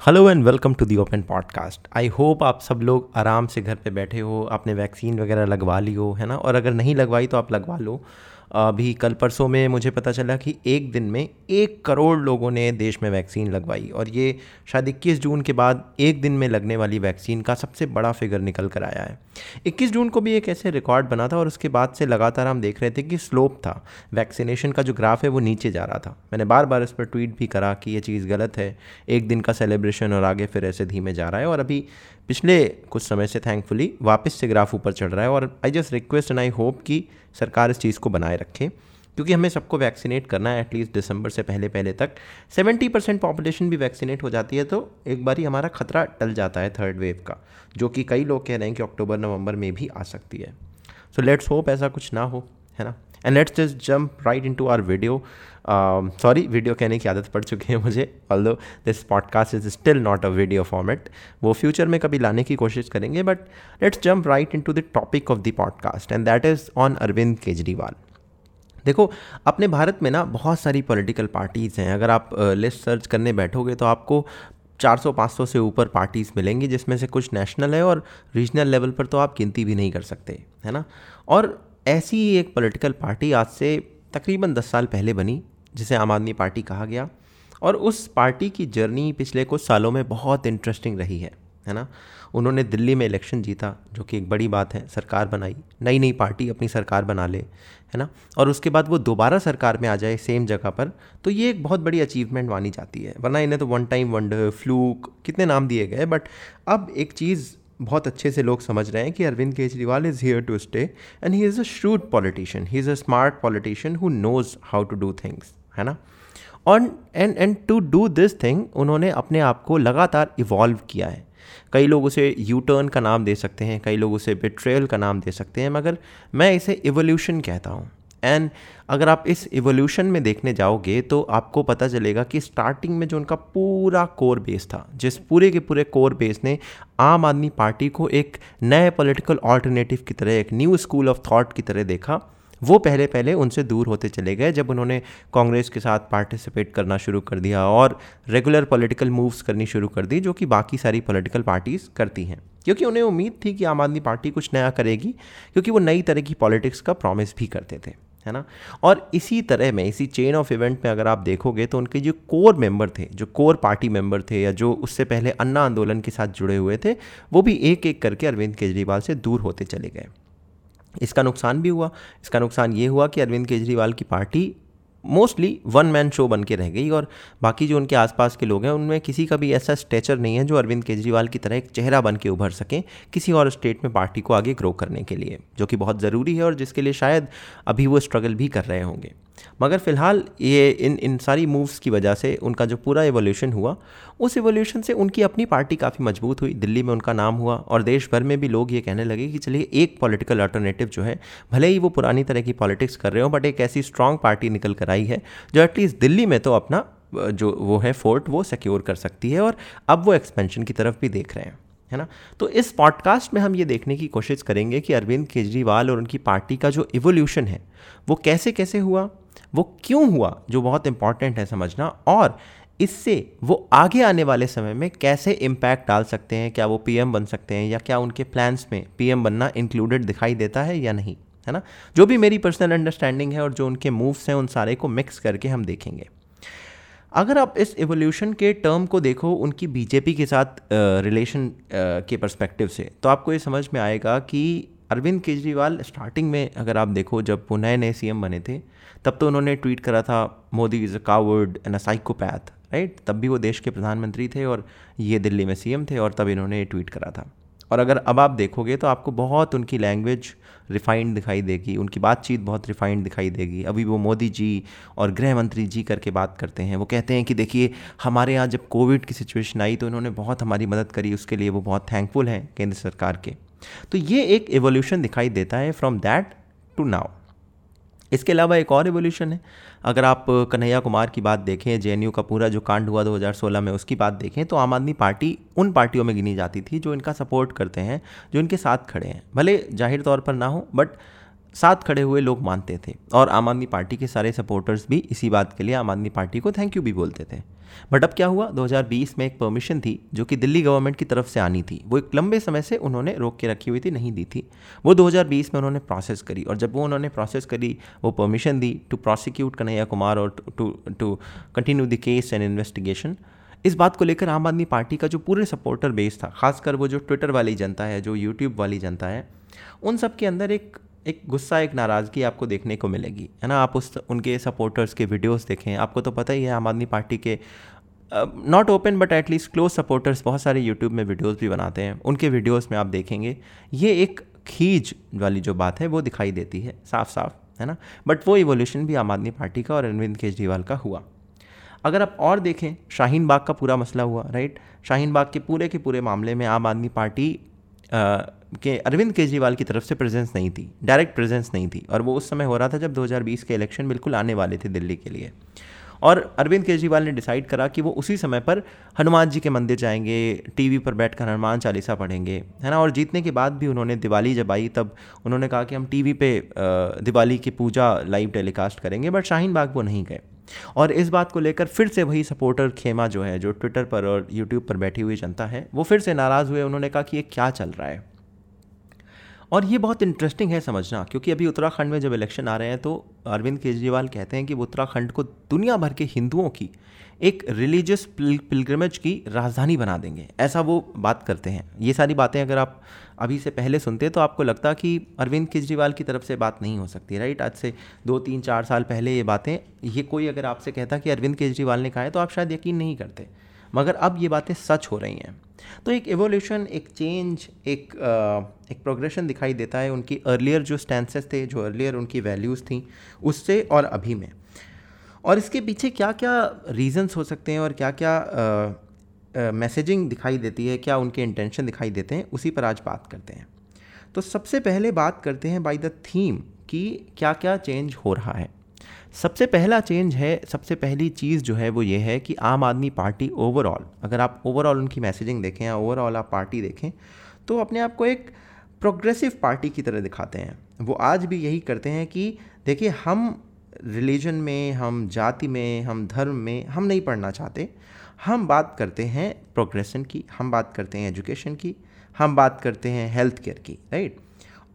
Hello and welcome to the open podcast I hope आप सब लोग आराम से घर पे बैठे हो, आपने वैक्सीन वगैरह लगवा ली हो, है ना? और अगर नहीं लगवाई तो आप लगवा लो। अभी कल परसों में मुझे पता चला कि एक दिन में एक करोड़ लोगों ने देश में वैक्सीन लगवाई और ये शायद 21 जून के बाद एक दिन में लगने वाली वैक्सीन का सबसे बड़ा फिगर निकल कर आया है। 21 जून को भी एक ऐसे रिकॉर्ड बना था और उसके बाद से लगातार हम देख रहे थे कि स्लोप था। वैक्सीनेशन का जो ग्राफ है वो नीचे जा रहा था। मैंने बार बार इस पर ट्वीट भी करा कि ये चीज़ गलत है। एक दिन का सेलिब्रेशन और आगे फिर ऐसे धीमे जा रहा है और अभी पिछले कुछ समय से, थैंकफुली, वापस से ग्राफ ऊपर चढ़ रहा है और I just request and I hope कि सरकार इस चीज़ को बनाए रखे, क्योंकि हमें सबको वैक्सीनेट करना है, एटलीस्ट दिसंबर से पहले पहले तक। 70 परसेंट पॉपुलेशन भी वैक्सीनेट हो जाती है तो एक बार ही हमारा खतरा टल जाता है थर्ड वेव का, जो कि कई लोग कह रहे हैं कि अक्टूबर, नवंबर में भी आ सकती है। सो लेट्स होप ऐसा कुछ ना हो, है ना? And let's just jump right into our video sorry video कहने की आदत पड़ चुकी है मुझे although this podcast is still not a video format वो फ्यूचर में कभी लाने की कोशिश करेंगे but let's jump right into the topic of the podcast and that is on Arvind Kejriwal देखो अपने भारत में ना बहुत सारी पॉलिटिकल पार्टीज़ हैं। अगर आप लिस्ट uh, सर्च करने बैठोगे तो आपको 400-500 से ऊपर पार्टीज़ मिलेंगी जिसमें से कुछ नेशनल है और रीजनल लेवल पर तो आप गिनती भी नहीं कर सकते है ना? और ऐसी ही एक पॉलिटिकल पार्टी आज से तकरीबन 10 साल पहले बनी, जिसे आम आदमी पार्टी कहा गया। और उस पार्टी की जर्नी पिछले कुछ सालों में बहुत इंटरेस्टिंग रही है है ना? उन्होंने दिल्ली में इलेक्शन जीता, जो कि एक बड़ी बात है, सरकार बनाई। नई नई पार्टी अपनी सरकार बना ले, है ना? और उसके बाद वो दोबारा सरकार में आ जाए सेम जगह पर तो ये एक बहुत बड़ी अचीवमेंट मानी जाती है। वरना इन्हें तो वन टाइम वंडर फ्लूक कितने नाम दिए गए बट अब एक चीज़ बहुत अच्छे से लोग समझ रहे हैं कि Arvind Kejriwal is here to stay and he is a shrewd politician he is a smart politician who knows how to do things है ना? और and and to do this thing उन्होंने अपने आप को लगातार इवॉल्व किया है। कई लोग उसे यू टर्न का नाम दे सकते हैं, कई लोग उसे बेट्रेयल का नाम दे सकते हैं, मगर मैं इसे इवोल्यूशन कहता हूँ। एंड अगर आप इस इवोल्यूशन में देखने जाओगे तो आपको पता चलेगा कि स्टार्टिंग में जो उनका पूरा कोर बेस था, जिस पूरे के पूरे कोर बेस ने आम आदमी पार्टी को एक नए पॉलिटिकल ऑल्टरनेटिव की तरह, एक न्यू स्कूल ऑफ़ थॉट की तरह देखा, वो पहले पहले उनसे दूर होते चले गए, जब उन्होंने कांग्रेस के साथ पार्टिसिपेट करना शुरू कर दिया और रेगुलर पॉलिटिकल मूव्स करनी शुरू कर दी, जो कि बाकी सारी पॉलिटिकल पार्टीज़ करती हैं। क्योंकि उन्हें उम्मीद थी कि आम आदमी पार्टी कुछ नया करेगी, क्योंकि वो नई तरह की पॉलिटिक्स का प्रॉमिस भी करते थे। है ना? और इसी तरह में, इसी चेन ऑफ़ इवेंट में अगर आप देखोगे तो उनके जो कोर मेंबर थे, जो कोर पार्टी मेंबर थे या जो उससे पहले अन्ना आंदोलन के साथ जुड़े हुए थे, वो भी एक एक करके अरविंद केजरीवाल से दूर होते चले गए। इसका नुकसान भी हुआ। इसका नुकसान ये हुआ कि अरविंद केजरीवाल की party mostly one man show बन के रह गई और बाकी जो उनके आसपास के लोग हैं, उनमें किसी का भी ऐसा स्टेचर नहीं है जो अरविंद केजरीवाल की तरह एक चेहरा बन के उभर सकें किसी और स्टेट में पार्टी को आगे ग्रो करने के लिए, जो कि बहुत ज़रूरी है और जिसके लिए शायद अभी वो स्ट्रगल भी कर रहे होंगे। मगर फ़िलहाल ये इन इन सारी मूव्स की वजह से उनका जो पूरा एवोल्यूशन हुआ, उस एवोल्यूशन से उनकी अपनी पार्टी काफ़ी मज़बूत हुई। दिल्ली में उनका नाम हुआ और देश भर में भी लोग ये कहने लगे कि चलिए एक पॉलिटिकल अल्टरनेटिव जो है, भले ही वो पुरानी तरह की पॉलिटिक्स कर रहे हो बट एक ऐसी स्ट्रांग पार्टी निकल कर आई है, जो एटलीस्ट दिल्ली में तो अपना जो वो है फोर्ट, वो सिक्योर कर सकती है और अब वो एक्सपेंशन की तरफ़ भी देख रहे हैं, है ना? तो इस पॉडकास्ट में हम ये देखने की कोशिश करेंगे कि अरविंद केजरीवाल और उनकी पार्टी का जो इवोल्यूशन है, वो कैसे कैसे हुआ, वो क्यों हुआ, जो बहुत इंपॉर्टेंट है समझना और इससे वो आगे आने वाले समय में कैसे इम्पैक्ट डाल सकते हैं, क्या वो पीएम बन सकते हैं या क्या उनके प्लान्स में पीएम बनना इंक्लूडेड दिखाई देता है या नहीं? है ना? जो भी मेरी पर्सनल अंडरस्टैंडिंग है और जो उनके मूव्स हैं, उन सारे को मिक्स करके हम देखेंगे। अगर आप इस एवोल्यूशन के टर्म को देखो, उनकी बीजेपी के साथ रिलेशन के परस्पेक्टिव से तो आपको ये समझ में आएगा कि अरविंद केजरीवाल स्टार्टिंग में अगर आप देखो, जब वो नए नए सीएम बने थे, तब तो उन्होंने ट्वीट करा था, Modi is a coward and a psychopath right तब भी वो देश के प्रधानमंत्री थे और ये दिल्ली में सीएम थे और तब इन्होंने ट्वीट करा था। और अगर अब आप देखोगे तो आपको बहुत उनकी लैंग्वेज रिफाइंड दिखाई देगी, उनकी बातचीत बहुत रिफाइंड दिखाई देगी। अभी वो मोदी जी और गृह मंत्री जी करके बात करते हैं, वो कहते हैं कि देखिए, हमारे यहाँ जब कोविड की सिचुएशन आई तो इन्होंने बहुत हमारी मदद करी, उसके लिए वो बहुत थैंकफुल हैं केंद्र सरकार के। तो ये एक एवोल्यूशन दिखाई देता है फ्रॉम दैट टू नाउ इसके अलावा एक और एवोल्यूशन है। अगर आप कन्हैया कुमार की बात देखें, जेएनयू का पूरा जो कांड हुआ 2016 में, उसकी बात देखें तो आम आदमी पार्टी उन पार्टियों में गिनी जाती थी जो इनका सपोर्ट करते हैं, जो इनके साथ खड़े हैं। भले ज़ाहिर तौर पर ना हो बट साथ खड़े हुए लोग मानते थे और आम आदमी पार्टी के सारे सपोर्टर्स भी इसी बात के लिए आम आदमी पार्टी को थैंक यू भी बोलते थे। बट अब क्या हुआ? 2020 में एक परमिशन थी जो कि दिल्ली गवर्नमेंट की तरफ़ से आनी थी। वो एक लंबे समय से उन्होंने रोक के रखी हुई थी, नहीं दी थी। वो 2020 में उन्होंने प्रोसेस करी और जब वो उन्होंने प्रोसेस करी, वो परमिशन दी टू प्रोसिक्यूट कन्हैया कुमार और to to continue the case and investigation इस बात को लेकर आम आदमी पार्टी का जो पूरे सपोर्टर बेस था, खासकर वो जो ट्विटर वाली जनता है, जो यूट्यूब वाली जनता है, उन सब के अंदर एक एक गुस्सा, एक नाराज़गी आपको देखने को मिलेगी, है ना? आप उस उनके सपोर्टर्स के वीडियोस देखें। आपको तो पता ही है, आम आदमी पार्टी के not open but at least close supporters बहुत सारे यूट्यूब में वीडियोस भी बनाते हैं। उनके वीडियोस में आप देखेंगे, ये एक खींच वाली जो बात है, वो दिखाई देती है साफ़ साफ़ है ना? बट वो इवोल्यूशन भी आम आदमी पार्टी का और अरविंद केजरीवाल का हुआ। अगर आप और देखें, शाहीन बाग का पूरा मसला हुआ राइट शाहीन बाग के पूरे के पूरे मामले में आम आदमी पार्टी के अरविंद केजरीवाल की तरफ़ से प्रेजेंस नहीं थी डायरेक्ट प्रेजेंस नहीं थी और वो उस समय हो रहा था जब 2020 के इलेक्शन बिल्कुल आने वाले थे दिल्ली के लिए। और अरविंद केजरीवाल ने डिसाइड करा कि वो उसी समय पर हनुमान जी के मंदिर जाएँगे टीवी पर बैठकर हनुमान चालीसा पढ़ेंगे, है ना? और जीतने के बाद भी उन्होंने दिवाली जब आई तब उन्होंने कहा कि हम टीवी पे दिवाली की पूजा लाइव टेलीकास्ट करेंगे बट शाहीन बाग वो नहीं गए। और इस बात को लेकर फिर से वही सपोर्टर खेमा जो है, जो ट्विटर पर और यूट्यूब पर बैठी हुई जनता है, वो फिर से नाराज़ हुए। उन्होंने कहा कि ये क्या चल रहा है? और ये बहुत इंटरेस्टिंग है समझना, क्योंकि अभी उत्तराखंड में जब इलेक्शन आ रहे हैं तो अरविंद केजरीवाल कहते हैं कि उत्तराखंड को दुनिया भर के हिंदुओं की एक रिलीजियस पिलग्रमेज की राजधानी बना देंगे। ऐसा वो बात करते हैं। ये सारी बातें अगर आप अभी से पहले सुनते तो आपको लगता कि अरविंद केजरीवाल की तरफ़ से बात नहीं हो सकती राइट आज से दो, तीन, चार साल पहले ये बातें, ये कोई अगर आपसे कहता कि अरविंद केजरीवाल ने कहा है तो आप शायद यकीन नहीं करते। मगर अब ये बातें सच हो रही हैं। तो एक एवोल्यूशन एक चेंज एक आ, एक प्रोग्रेशन दिखाई देता है उनकी अर्लियर जो स्टैंसेस थे जो अर्लियर उनकी वैल्यूज़ थी उससे और अभी में। और इसके पीछे क्या क्या रीजंस हो सकते हैं और क्या क्या मैसेजिंग दिखाई देती है क्या उनके इंटेंशन दिखाई देते हैं उसी पर आज बात करते हैं। तो सबसे पहले बात करते हैं बाय द थीम कि क्या क्या चेंज हो रहा है। सबसे पहला चेंज है, सबसे पहली चीज़ जो है वो ये है कि आम आदमी पार्टी ओवरऑल अगर आप ओवरऑल उनकी मैसेजिंग देखें या ओवरऑल आप पार्टी देखें तो अपने आप को एक प्रोग्रेसिव पार्टी की तरह दिखाते हैं। वो आज भी यही करते हैं कि देखिए, हम रिलीजन में, हम जाति में, हम धर्म में, हम नहीं पढ़ना चाहते। हम बात करते हैं प्रोग्रेशन की, हम बात करते हैं एजुकेशन की, हम बात करते हैं हेल्थ केयर की राइट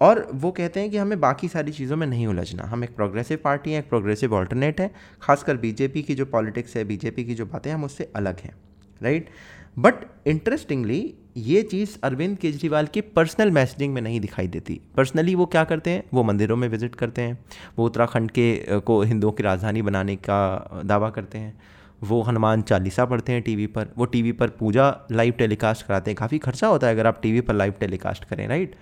और वो कहते हैं कि हमें बाकी सारी चीज़ों में नहीं उलझना। हम एक प्रोग्रेसिव पार्टी हैं, एक प्रोग्रेसिव ऑल्टरनेट है, खासकर बीजेपी की जो पॉलिटिक्स है बीजेपी की जो बातें हम उससे अलग हैं राइट बट इंटरेस्टिंगली ये चीज़ अरविंद केजरीवाल की पर्सनल मैसेजिंग में नहीं दिखाई देती। पर्सनली वो क्या करते हैं? वो मंदिरों में विज़िट करते हैं, वो उत्तराखंड के, को हिंदुओं की राजधानी बनाने का दावा करते हैं, वो हनुमान चालीसा पढ़ते हैं टीवी पर, वो टीवी पर पूजा लाइव टेलीकास्ट कराते हैं। काफ़ी खर्चा होता है अगर आप टीवी पर लाइव टेलीकास्ट करें राइट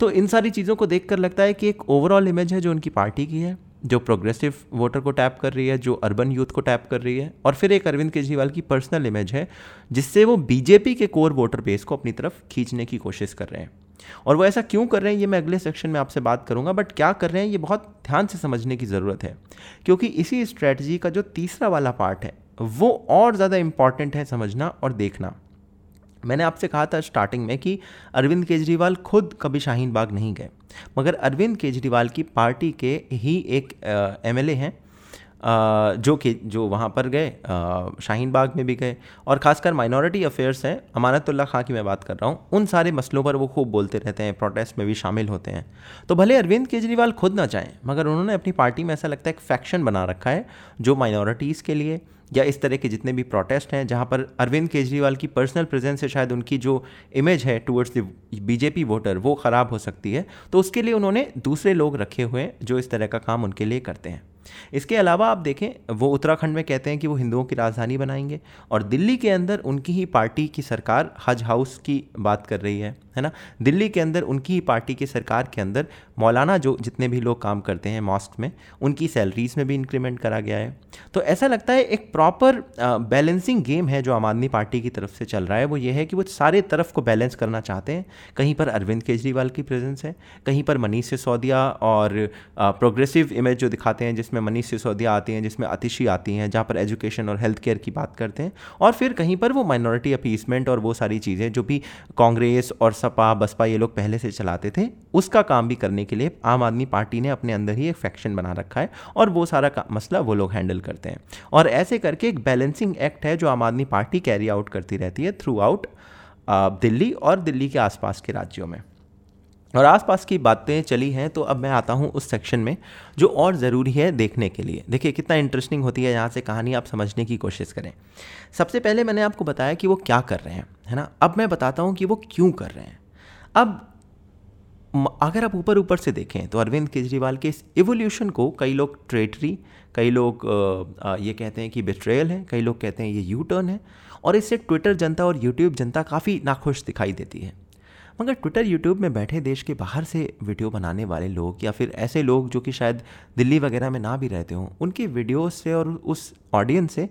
तो इन सारी चीज़ों को देख कर लगता है कि एक ओवरऑल इमेज है जो उनकी पार्टी की है, जो प्रोग्रेसिव वोटर को टैप कर रही है, जो अर्बन यूथ को टैप कर रही है, और फिर एक अरविंद केजरीवाल की पर्सनल इमेज है, जिससे वो बीजेपी के कोर वोटर बेस को अपनी तरफ़ खींचने की कोशिश कर रहे हैं। और वो ऐसा क्यों कर रहे हैं, ये मैं अगले सेक्शन में आपसे बात करूँगा बट क्या कर रहे हैं, ये बहुत ध्यान से समझने की ज़रूरत है। क्योंकि इसी स्ट्रैटेजी का जो तीसरा वाला पार्ट है, वो और ज़्यादा इंपॉर्टेंट है समझना और देखना। मैंने आपसे कहा था स्टार्टिंग में कि अरविंद केजरीवाल खुद कभी शाहीन बाग नहीं गए। मगर अरविंद केजरीवाल की पार्टी के ही एक एमएलए हैं जो कि, जो वहाँ पर गए शाहीन बाग में भी गए। और ख़ासकर माइनॉरिटी अफेयर्स हैं अमानतुल्ला खां की मैं बात कर रहा हूँ, उन सारे मसलों पर वो खूब बोलते रहते हैं प्रोटेस्ट में भी शामिल होते हैं। तो भले अरविंद केजरीवाल खुद ना चाहें मगर उन्होंने अपनी पार्टी में ऐसा लगता है एक फैक्शन बना रखा है, जो माइनॉरिटीज़ के लिए या इस तरह के जितने भी प्रोटेस्ट हैं, जहाँ पर अरविंद केजरीवाल की पर्सनल प्रेजेंस से शायद उनकी जो इमेज है टुवर्ड्स द बीजेपी वोटर वो ख़राब हो सकती है। तो उसके लिए उन्होंने दूसरे लोग रखे हुए हैं जो इस तरह का काम उनके लिए करते हैं। इसके अलावा आप देखें, वो उत्तराखंड में कहते हैं कि वो हिंदुओं की राजधानी बनाएँगे और दिल्ली के अंदर उनकी ही पार्टी की सरकार हज हाउस की बात कर रही है है ना? दिल्ली के अंदर उनकी ही पार्टी की सरकार के अंदर मौलाना जो जितने भी लोग काम करते हैं मॉस्क में, उनकी सैलरीज में भी इंक्रीमेंट करा गया है। तो ऐसा लगता है एक प्रॉपर बैलेंसिंग गेम है जो आम आदमी पार्टी की तरफ़ से चल रहा है। वो ये है कि वो सारे तरफ़ को बैलेंस करना चाहते हैं। कहीं पर अरविंद केजरीवाल की प्रेजेंस है, कहीं पर मनीष सिसोदिया और प्रोग्रेसिव इमेज जो दिखाते हैं जिसमें मनीष सिसोदिया आती हैं, जिसमें अतिशी आती हैं, जहाँ पर एजुकेशन और हेल्थ केयर की बात करते हैं। और फिर कहीं पर वो माइनॉरिटी अपीसमेंट और वो सारी चीज़ें जो भी कांग्रेस और सपा, बसपा ये लोग पहले से चलाते थे, उसका काम भी करने के लिए आम आदमी पार्टी ने अपने अंदर ही एक फैक्शन बना रखा है और वो सारा मसला वो लोग हैंडल करते हैं। और ऐसे करके एक बैलेंसिंग एक्ट है जो आम आदमी पार्टी कैरी आउट करती रहती है थ्रू आउट दिल्ली और दिल्ली के आसपास के राज्यों में। और आसपास की बातें चली हैं तो अब मैं आता हूँ उस सेक्शन में, जो और ज़रूरी है देखने के लिए। देखिए, कितना इंटरेस्टिंग होती है यहाँ से कहानी, आप समझने की कोशिश करें। सबसे पहले मैंने आपको बताया कि वो क्या कर रहे हैं, है ना? अब मैं बताता हूँ कि वो क्यों कर रहे हैं। अब अगर आप ऊपर ऊपर से देखें तो अरविंद केजरीवाल के इस एवोल्यूशन को कई लोग ट्रेटरी कई लोग ये कहते हैं कि बिट्रेयल है, कई लोग कहते हैं ये यू टर्न है, और इससे ट्विटर जनता और यूट्यूब जनता काफ़ी नाखुश दिखाई देती है। मगर ट्विटर यूट्यूब में बैठे देश के बाहर से वीडियो बनाने वाले लोग या फिर ऐसे लोग जो कि शायद दिल्ली वगैरह में ना भी रहते हों, उनकी वीडियोस से और उस ऑडियंस से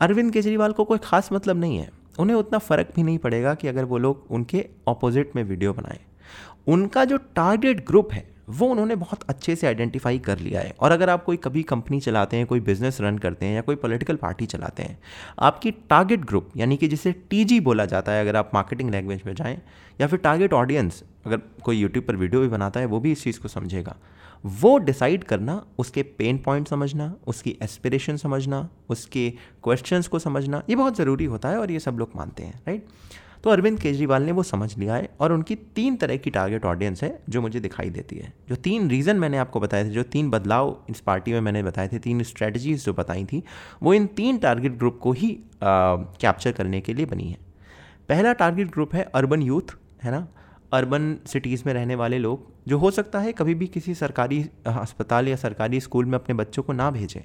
अरविंद केजरीवाल को कोई ख़ास मतलब नहीं है। उन्हें उतना फ़र्क भी नहीं पड़ेगा कि अगर वो लोग उनके ऑपोजिट में वीडियो बनाएँ। उनका जो टारगेट ग्रुप है, वो उन्होंने बहुत अच्छे से आइडेंटिफाई कर लिया है। और अगर आप कोई कभी कंपनी चलाते हैं, कोई बिज़नेस रन करते हैं या कोई पॉलिटिकल पार्टी चलाते हैं, आपकी टारगेट ग्रुप यानी कि जिसे टीजी बोला जाता है, अगर आप मार्केटिंग लैंग्वेज में जाएँ, या फिर टारगेट ऑडियंस अगर कोई यूट्यूब पर वीडियो भी बनाता है, वो भी इस चीज़ को समझेगा। वो डिसाइड करना, उसके पेन पॉइंट समझना, उसकी एस्पिरेशन समझना, उसके क्वेश्चंस को समझना, ये बहुत ज़रूरी होता है और ये सब लोग मानते हैं राइट तो अरविंद केजरीवाल ने वो समझ लिया है और उनकी तीन तरह की टारगेट ऑडियंस है जो मुझे दिखाई देती है। जो तीन रीज़न मैंने आपको बताए थे, जो तीन बदलाव इस पार्टी में मैंने बताए थे, तीन स्ट्रेटजीज जो बताई थी, वो इन तीन टारगेट ग्रुप को ही कैप्चर करने के लिए बनी है। पहला टारगेट ग्रुप है अर्बन यूथ है ना? अर्बन सिटीज़ में रहने वाले लोग, जो हो सकता है कभी भी किसी सरकारी अस्पताल या सरकारी स्कूल में अपने बच्चों को ना भेजें।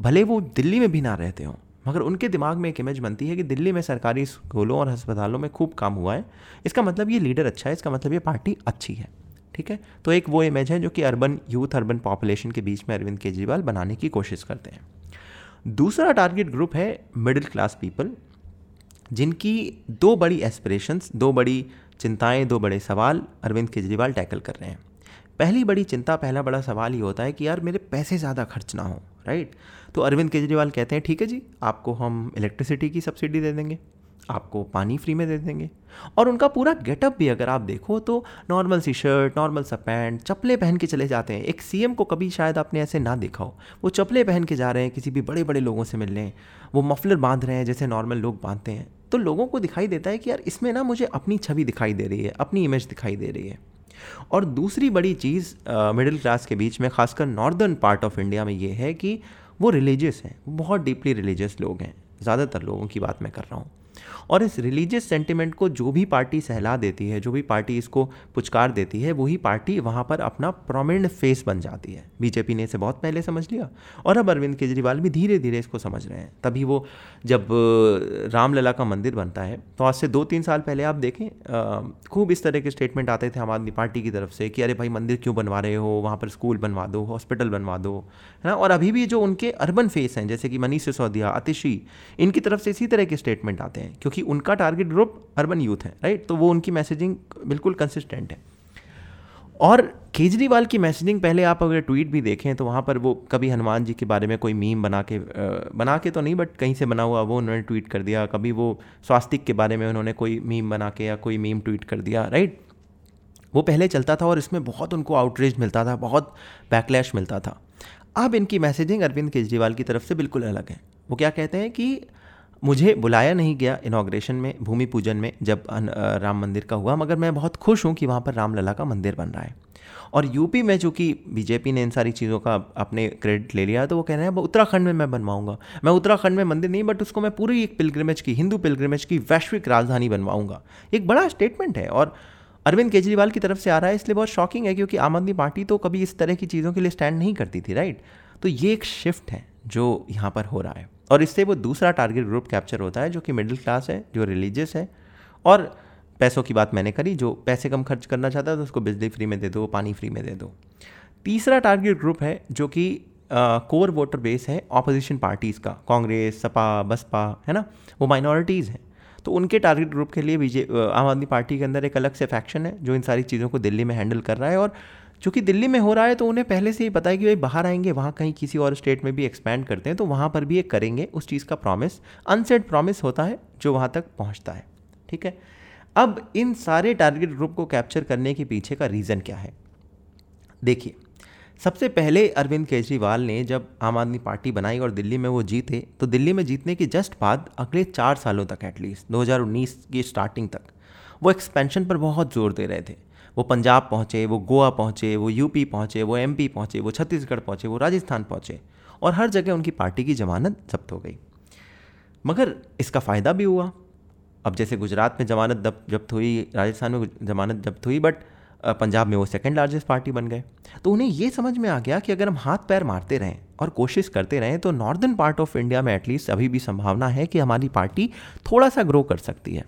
भले वो दिल्ली में भी ना रहते हों मगर उनके दिमाग में एक इमेज बनती है कि दिल्ली में सरकारी स्कूलों और अस्पतालों में खूब काम हुआ है। इसका मतलब ये लीडर अच्छा है, इसका मतलब ये पार्टी अच्छी है, ठीक है? तो एक वो इमेज है जो कि अर्बन यूथ अर्बन पॉपुलेशन के बीच में अरविंद केजरीवाल बनाने की कोशिश करते हैं। दूसरा टारगेट ग्रुप है मिडिल क्लास पीपल जिनकी दो बड़ी एस्पिरेशंस दो बड़ी चिंताएँ, दो बड़े सवाल अरविंद केजरीवाल टैकल कर रहे हैं। पहली बड़ी चिंता, पहला बड़ा सवाल ये होता है कि यार मेरे पैसे ज़्यादा खर्च ना हो। राइट? तो अरविंद केजरीवाल कहते हैं, ठीक है जी, आपको हम इलेक्ट्रिसिटी की सब्सिडी दे देंगे, आपको पानी फ्री में दे देंगे। और उनका पूरा गेटअप भी अगर आप देखो तो नॉर्मल सी शर्ट नॉर्मल सा पैंट चप्पलें पहन के चले जाते हैं। एक सीएम को कभी शायद आपने ऐसे ना देखा हो। वो चप्पलें पहन के जा रहे हैं, किसी भी बड़े बड़े लोगों से मिल रहे हैं वो मफलर बाँध रहे हैं, जैसे नॉर्मल लोग बांधते हैं। तो लोगों को दिखाई देता है कि यार, इसमें ना मुझे अपनी छवि दिखाई दे रही है, अपनी इमेज दिखाई दे रही है। और दूसरी बड़ी चीज़ मिडिल क्लास के बीच में, खासकर नॉर्दर्न पार्ट ऑफ़ इंडिया में ये है कि वो रिलीजियस हैं, बहुत डीपली रिलीजियस लोग हैं, ज़्यादातर लोगों की बात मैं कर रहा हूँ। और इस रिलीजियस सेंटिमेंट को जो भी पार्टी सहला देती है, जो भी पार्टी इसको पुचकार देती है, वही पार्टी वहाँ पर अपना प्रोमिनेंट फेस बन जाती है। बीजेपी ने इसे बहुत पहले समझ लिया और अब अरविंद केजरीवाल भी धीरे धीरे इसको समझ रहे हैं। तभी वो जब रामलला का मंदिर बनता है तो आज से दो तीन साल पहले आप देखें खूब इस तरह के स्टेटमेंट आते थे आम आदमी पार्टी की तरफ़ से कि अरे भाई मंदिर क्यों बनवा रहे हो, वहाँ पर स्कूल बनवा दो हॉस्पिटल बनवा दो, है ना? और अभी भी जो उनके अर्बन फेस हैं, जैसे कि मनीष सिसोदिया, अतिशी, इनकी तरफ़ से इसी तरह के स्टेटमेंट आते हैं। क्योंकि उनका टारगेट ग्रुप अर्बन यूथ है राइट तो वो उनकी मैसेजिंग बिल्कुल कंसिस्टेंट है। और केजरीवाल की मैसेजिंग पहले आप अगर ट्वीट भी देखें तो वहाँ पर वो कभी हनुमान जी के बारे में कोई मीम बना के बना के तो नहीं बट कहीं से बना हुआ, वो उन्होंने ट्वीट कर दिया। कभी वो स्वास्तिक के बारे में उन्होंने कोई मीम बना के या कोई मीम ट्वीट कर दिया राइट वो पहले चलता था और इसमें बहुत उनको आउटरीच मिलता था, बहुत बैकलैश मिलता था। अब इनकी मैसेजिंग अरविंद केजरीवाल की तरफ़ से बिल्कुल अलग है। वो क्या कहते हैं कि मुझे बुलाया नहीं गया इनाग्रेशन में, भूमि पूजन में, जब राम मंदिर का हुआ, मगर मैं बहुत खुश हूँ कि वहाँ पर रामलला का मंदिर बन रहा है। और यूपी में चूँकि बीजेपी ने इन सारी चीज़ों का अपने क्रेडिट ले लिया तो वो कह रहे हैं उत्तराखंड में मैं बनवाऊँगा। मैं उत्तराखंड में मंदिर नहीं बट उसको मैं पूरी एक पिलग्रमेज की, हिंदू पिलग्रमेज की वैश्विक राजधानी बनवाऊँगा। एक बड़ा स्टेटमेंट है, और अरविंद केजरीवाल की तरफ़ से आ रहा है, इसलिए बहुत शॉकिंग है, क्योंकि आम आदमी पार्टी तो कभी इस तरह की चीज़ों के लिए स्टैंड नहीं करती थी राइट तो ये एक शिफ्ट है, जो यहाँ पर हो रहा है। और इससे वो दूसरा टारगेट ग्रुप कैप्चर होता है जो कि मिडिल क्लास है, जो रिलीजियस है। और पैसों की बात मैंने करी, जो पैसे कम खर्च करना चाहता है तो उसको बिजली फ्री में दे दो, पानी फ्री में दे दो। तीसरा टारगेट ग्रुप है, जो कि कोर वोटर बेस है ऑपोजिशन पार्टीज़ का। कांग्रेस, सपा, बसपा, है ना? वो माइनॉरिटीज़ हैं। तो उनके टारगेट ग्रुप के लिए बीजे आम आदमी पार्टी के अंदर एक अलग से फैक्शन है, जो इन सारी चीज़ों को दिल्ली में हैंडल कर रहा है और चूँकि दिल्ली में हो रहा है तो उन्हें पहले से ही पता है कि भाई बाहर आएँगे, वहाँ कहीं किसी और स्टेट में भी एक्सपैंड करते हैं तो वहाँ पर भी ये करेंगे, उस चीज़ का प्रॉमिस अनसेट प्रॉमिस होता है, जो वहाँ तक पहुँचता है। ठीक है? अब इन सारे टारगेट ग्रुप को कैप्चर करने के पीछे का रीज़न क्या है? देखिए, सबसे पहले अरविंद केजरीवाल ने जब आम आदमी पार्टी बनाई और दिल्ली में वो जीते तो दिल्ली में जीतने के जस्ट बाद अगले चार सालों तक एटलीस्ट 2019 की स्टार्टिंग तक, वो एक्सपेंशन पर बहुत ज़ोर दे रहे थे। वो पंजाब पहुँचे, वो गोवा पहुँचे, वो यूपी पहुँचे, वो एमपी पहुँचे, वो छत्तीसगढ़ पहुँचे, वो राजस्थान पहुँचे और हर जगह उनकी पार्टी की जमानत जब्त हो गई। मगर इसका फ़ायदा भी हुआ। अब जैसे गुजरात में जमानत जब्त हुई, राजस्थान में जमानत जब्त हुई बट पंजाब में वो सेकेंड लार्जेस्ट पार्टी बन गए। तो उन्हें ये समझ में आ गया कि अगर हम हाथ पैर मारते रहें और कोशिश करते रहें तो नॉर्दर्न पार्ट ऑफ़ इंडिया में एटलीस्ट अभी भी संभावना है कि हमारी पार्टी थोड़ा सा ग्रो कर सकती है।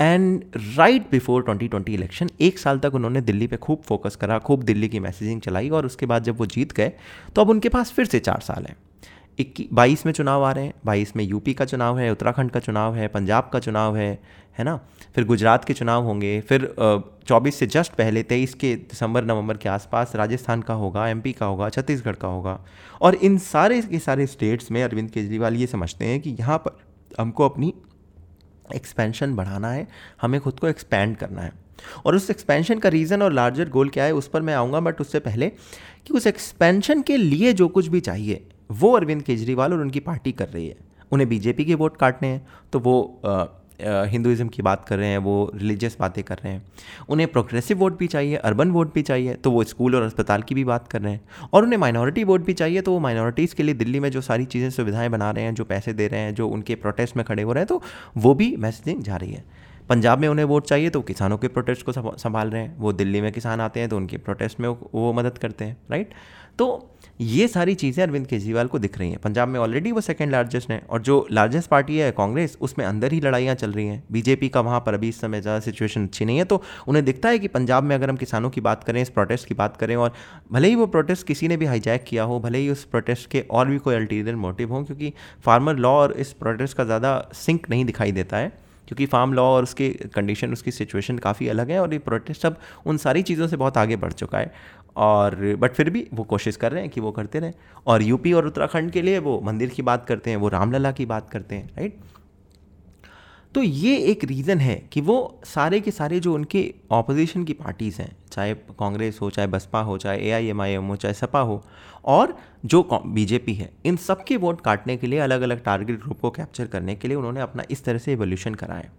एंड राइट बिफोर 2020 इलेक्शन एक साल तक उन्होंने दिल्ली पे खूब फोकस करा, खूब दिल्ली की मैसेजिंग चलाई और उसके बाद जब वो जीत गए तो अब उनके पास फिर से चार साल हैं। इक्की, बाईस में चुनाव आ रहे हैं, बाईस में यूपी का चुनाव है, उत्तराखंड का चुनाव है, पंजाब का चुनाव है है ना? फिर गुजरात के चुनाव होंगे, फिर चौबीस से जस्ट पहले तेईस के दिसंबर, नवंबर के आसपास राजस्थान का होगा एमपी का होगा, छत्तीसगढ़ का होगा। और इन सारे के सारे स्टेट्स में अरविंद केजरीवाल ये समझते हैं कि यहाँ पर हमको अपनी एक्सपेंशन बढ़ाना है, हमें खुद को एक्सपेंड करना है। और उस एक्सपेंशन का रीज़न और लार्जर गोल क्या है, उस पर मैं आऊँगा बट उससे पहले कि उस एक्सपेंशन के लिए जो कुछ भी चाहिए, वो अरविंद केजरीवाल और उनकी पार्टी कर रही है। उन्हें बीजेपी के वोट काटने हैं तो वो हिंदुज़म की बात कर रहे हैं, वो रिलीजियस बातें कर रहे हैं। उन्हें प्रोग्रेसिव वोट भी चाहिए, अर्बन वोट भी चाहिए तो वो स्कूल और अस्पताल की भी बात कर रहे हैं। और उन्हें माइनॉरिटी वोट भी चाहिए तो वो माइनॉरिटीज़ के लिए दिल्ली में जो सारी चीज़ें, सुविधाएँ बना रहे हैं, जो पैसे दे रहे हैं, जो उनके प्रोटेस्ट में खड़े हो रहे हैं तो वो भी मैसेजिंग जा रही है। पंजाब में उन्हें वोट चाहिए तो किसानों के प्रोटेस्ट को संभाल रहे हैं। वो दिल्ली में किसान आते हैं तो उनके प्रोटेस्ट में वो मदद करते हैं, राइट? तो ये सारी चीज़ें अरविंद केजरीवाल को दिख रही हैं। पंजाब में ऑलरेडी वो सेकंड लार्जेस्ट हैं और जो लार्जेस्ट पार्टी है कांग्रेस, उसमें अंदर ही लड़ाइयाँ चल रही हैं। बीजेपी का वहाँ पर अभी इस समय ज़्यादा सिचुएशन अच्छी नहीं है तो उन्हें दिखता है कि पंजाब में अगर हम किसानों की बात करें, इस प्रोटेस्ट की बात करें और भले ही वो प्रोटेस्ट किसी ने भी हाईजैक किया हो, भले ही उस प्रोटेस्ट के और भी कोई अल्टीरियर मोटिव हों, क्योंकि फार्मर लॉ और इस प्रोटेस्ट का ज़्यादा सिंक नहीं दिखाई देता है। क्योंकि फार्म लॉ और उसके कंडीशन उसकी सिचुएशन काफ़ी अलग है और ये प्रोटेस्ट अब उन सारी चीज़ों से बहुत आगे बढ़ चुका है। और बट फिर भी वो कोशिश कर रहे हैं कि वो करते रहें। और यूपी और उत्तराखंड के लिए वो मंदिर की बात करते हैं, वो रामलला की बात करते हैं राइट तो ये एक रीज़न है कि वो सारे के सारे जो उनके ऑपोजिशन की पार्टीज़ हैं, चाहे कांग्रेस हो, चाहे बसपा हो, चाहे ए आई एम आई एम हो, चाहे सपा हो, और जो बीजेपी है, इन सब के वोट काटने के लिए अलग अलग टारगेट ग्रुप को कैप्चर करने के लिए उन्होंने अपना इस तरह से एवोल्यूशन करा है।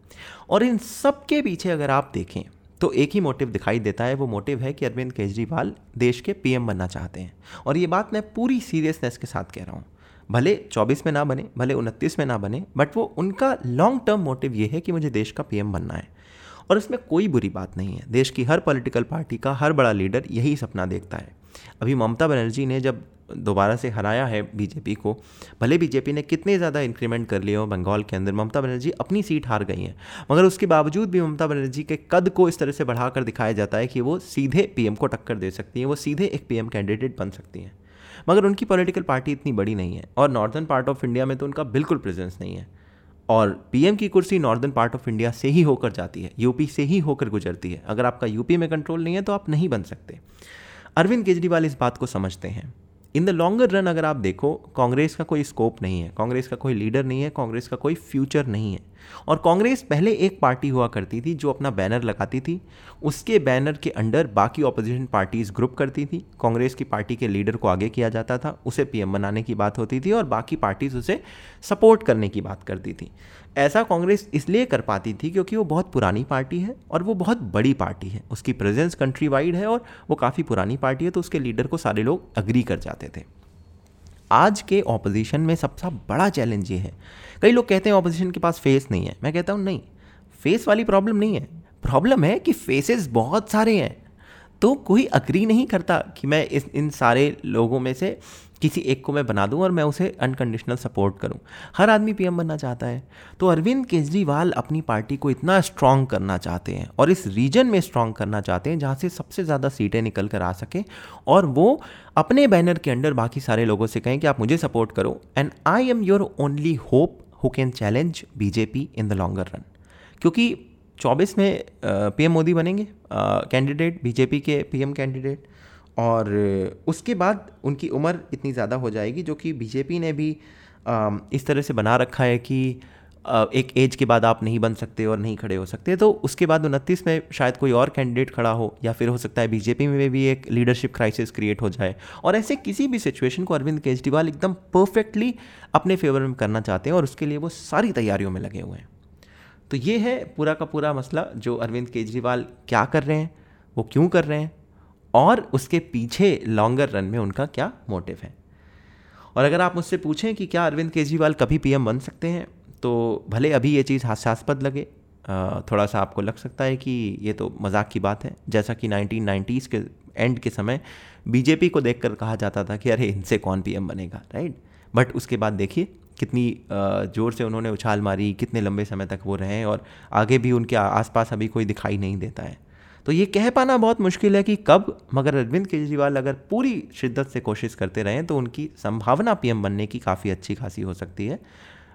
और इन सब के पीछे अगर आप देखें तो एक ही मोटिव दिखाई देता है, वो मोटिव है कि अरविंद केजरीवाल देश के पीएम बनना चाहते हैं। और ये बात मैं पूरी सीरियसनेस के साथ कह रहा हूँ। भले 24 में ना बने, भले उनतीस में ना बने बट वो उनका लॉन्ग टर्म मोटिव ये है कि मुझे देश का पीएम बनना है। और इसमें कोई बुरी बात नहीं है। देश की हर पॉलिटिकल पार्टी का हर बड़ा लीडर यही सपना देखता है। अभी ममता बनर्जी ने जब दोबारा से हराया है बीजेपी को, भले बीजेपी ने कितने ज़्यादा इंक्रीमेंट कर लिए हो बंगाल के अंदर, ममता बनर्जी अपनी सीट हार गई हैं। मगर उसके बावजूद भी ममता बनर्जी के कद को इस तरह से बढ़ाकर दिखाया जाता है कि वो सीधे पीएम को टक्कर दे सकती हैं, वो सीधे एक पीएम कैंडिडेट बन सकती हैं। मगर उनकी पॉलिटिकल पार्टी इतनी बड़ी नहीं है और नॉर्दर्न पार्ट ऑफ़ इंडिया में तो उनका बिल्कुल प्रेजेंस नहीं है। और पीएम की कुर्सी नॉर्दर्न पार्ट ऑफ़ इंडिया से ही होकर जाती है, यूपी से ही होकर गुजरती है। अगर आपका यूपी में कंट्रोल नहीं है तो आप नहीं बन सकते। अरविंद केजरीवाल इस बात को समझते हैं। इन द लॉन्गर रन अगर आप देखो, कांग्रेस का कोई स्कोप नहीं है, कांग्रेस का कोई लीडर नहीं है, कांग्रेस का कोई फ्यूचर नहीं है। और कांग्रेस पहले एक पार्टी हुआ करती थी जो अपना बैनर लगाती थी। उसके बैनर के अंडर बाकी ऑपोजिशन पार्टीज़ ग्रुप करती थी। कांग्रेस की पार्टी के लीडर को आगे किया जाता था, उसे पीएम बनाने की बात होती थी और बाकी पार्टीज़ उसे सपोर्ट करने की बात करती थी। ऐसा कांग्रेस इसलिए कर पाती थी क्योंकि वो बहुत पुरानी पार्टी है और वो बहुत बड़ी पार्टी है। उसकी प्रेजेंस कंट्री वाइड है और वो काफ़ी पुरानी पार्टी है तो उसके लीडर को सारे लोग अग्री कर जाते थे। आज के ऑपोजिशन में सबसे बड़ा चैलेंज ये है। कई लोग कहते हैं ऑपोजिशन के पास फेस नहीं है। मैं कहता हूँ, नहीं फेस वाली प्रॉब्लम नहीं है। प्रॉब्लम है कि फेसेस बहुत सारे हैं। तो कोई अग्री नहीं करता कि मैं इस, इन सारे लोगों में से किसी एक को मैं बना दूँ और मैं उसे अनकंडीशनल सपोर्ट करूँ। हर आदमी पीएम बनना चाहता है। तो अरविंद केजरीवाल अपनी पार्टी को इतना स्ट्रांग करना चाहते हैं और इस रीजन में स्ट्रांग करना चाहते हैं जहाँ से सबसे ज़्यादा सीटें निकल कर आ सकें और वो अपने बैनर के अंडर बाकी सारे लोगों से कहें कि आप मुझे सपोर्ट करो। And I am your only hope who can challenge BJP in the longer run क्योंकि 24 में पीएम मोदी बनेंगे कैंडिडेट, बीजेपी के पीएम कैंडिडेट, और उसके बाद उनकी उम्र इतनी ज़्यादा हो जाएगी जो कि बीजेपी ने भी इस तरह से बना रखा है कि एक एज के बाद आप नहीं बन सकते और नहीं खड़े हो सकते। तो उसके बाद उनतीस में शायद कोई और कैंडिडेट खड़ा हो, या फिर हो सकता है बीजेपी में भी एक लीडरशिप क्राइसिस क्रिएट हो जाए। और ऐसे किसी भी सिचुएशन को अरविंद केजरीवाल एकदम परफेक्टली अपने फेवर में करना चाहते हैं और उसके लिए वो सारी तैयारियों में लगे हुए हैं। तो ये है पूरा का पूरा मसला जो अरविंद केजरीवाल क्या कर रहे हैं, वो क्यों कर रहे हैं, और उसके पीछे लॉन्गर रन में उनका क्या मोटिव है। और अगर आप मुझसे पूछें कि क्या अरविंद केजरीवाल कभी पीएम बन सकते हैं तो भले अभी ये चीज़ हास्यास्पद लगे थोड़ा सा आपको लग सकता है कि ये तो मज़ाक की बात है। जैसा कि नाइनटीन के एंड के समय बीजेपी को देखकर कहा जाता था कि अरे इनसे कौन पीएम बनेगा राइट बट उसके बाद देखिए कितनी ज़ोर से उन्होंने उछाल मारी, कितने लंबे समय तक वो रहे और आगे भी उनके आसपास अभी कोई दिखाई नहीं देता है। तो ये कह पाना बहुत मुश्किल है कि कब, मगर अरविंद केजरीवाल अगर पूरी शिद्दत से कोशिश करते रहें तो उनकी संभावना पीएम बनने की काफ़ी अच्छी खासी हो सकती है।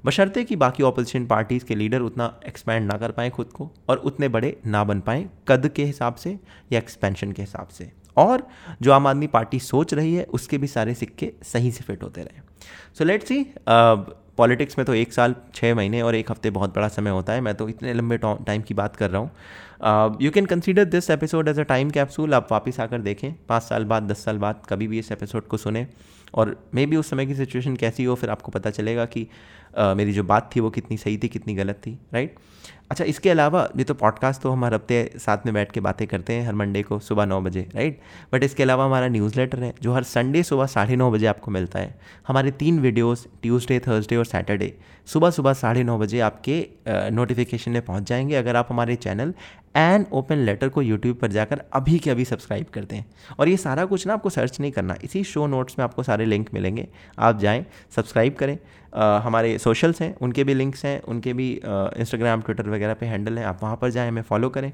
बशर्ते कि बाकी ऑपोजिशन पार्टीज़ के लीडर उतना एक्सपैंड ना कर पाएँ खुद को और उतने बड़े ना बन पाएँ कद के हिसाब से या एक्सपेंशन के हिसाब से। और जो आम आदमी पार्टी सोच रही है, उसके भी सारे सिक्के सही से फिट होते रहे। सो लेट्स सी पॉलिटिक्स में तो एक साल छः महीने और एक हफ़्ते बहुत बड़ा समय होता है। मैं तो इतने लंबे टाइम की बात कर रहा हूँ। You can consider this episode as a time capsule आप वापस आकर देखें। पाँच साल बाद, दस साल बाद कभी भी इस एपिसोड को सुने। और मे भी उस समय की सिचुएशन कैसी हो, फिर आपको पता चलेगा कि uh, मेरी जो बात थी वो कितनी सही थी कितनी गलत थी राइट अच्छा इसके अलावा ये तो पॉडकास्ट तो हम हर हफ़्ते साथ में बैठ के बातें करते हैं हर मंडे को सुबह नौ बजे राइट बट इसके अलावा हमारा न्यूज़ लेटर है जो हर संडे सुबह साढ़े नौ बजे आपको मिलता है। हमारे तीन वीडियोस ट्यूसडे थर्सडे और सैटरडे सुबह सुबह साढ़े नौ बजे आपके नोटिफिकेशन में पहुँच जाएँगे। अगर आप हमारे चैनल एंड ओपन लेटर को यूट्यूब पर जाकर अभी के अभी सब्सक्राइब कर दें। और ये सारा कुछ ना आपको सर्च नहीं करना इसी शो नोट्स में आपको सारे लिंक मिलेंगे। आप जाएँ सब्सक्राइब करें। आ, हमारे सोशल्स हैं उनके भी लिंक्स हैं उनके भी इंस्टाग्राम ट्विटर वगैरह पे हैंडल हैं। आप वहाँ पर जाएँ हमें फॉलो करें।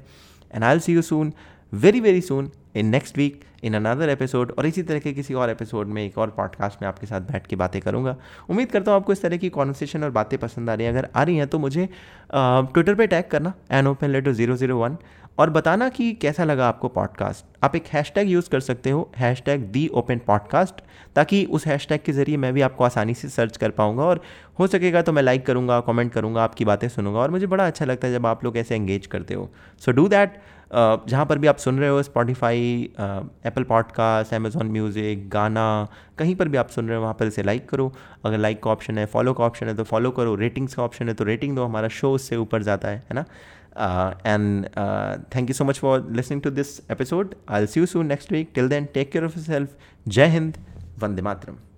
And I see you soon very very soon in next week in another episode और इसी तरह के किसी और एपिसोड में, एक और पॉडकास्ट में आपके साथ बैठ के बातें करूँगा। उम्मीद करता हूँ आपको इस तरह की कॉन्वर्सेशन और बातें पसंद आ रही हैं। अगर आ रही हैं तो मुझे ट्विटर पे टैग करना an open letter zero zero one और बताना कि कैसा लगा आपको पॉडकास्ट आप एक हैशटैग यूज़ कर सकते हो hashtag the open podcast ताकि उस हैशटैग के ज़रिए मैं भी आपको आसानी से सर्च कर पाऊँगा और हो सकेगा तो मैं लाइक करूँगा कमेंट करूँगा, आपकी बातें सुनूँगा और मुझे बड़ा अच्छा लगता है जब आप लोग ऐसे एंगेज करते हो। सो डू दैट जहाँ पर भी आप सुन रहे हो Spotify Apple podcast Amazon music Gaana कहीं पर भी आप सुन रहे हो वहाँ पर इसे लाइक करो अगर लाइक का ऑप्शन है फॉलो का ऑप्शन है तो फॉलो करो रेटिंग्स का ऑप्शन है तो रेटिंग दो हमारा शो उससे ऊपर जाता है है ना and thank you so much for much to this episode I see you soon next week. Till then, take care of yourself. Jai Hind, Vande Matram.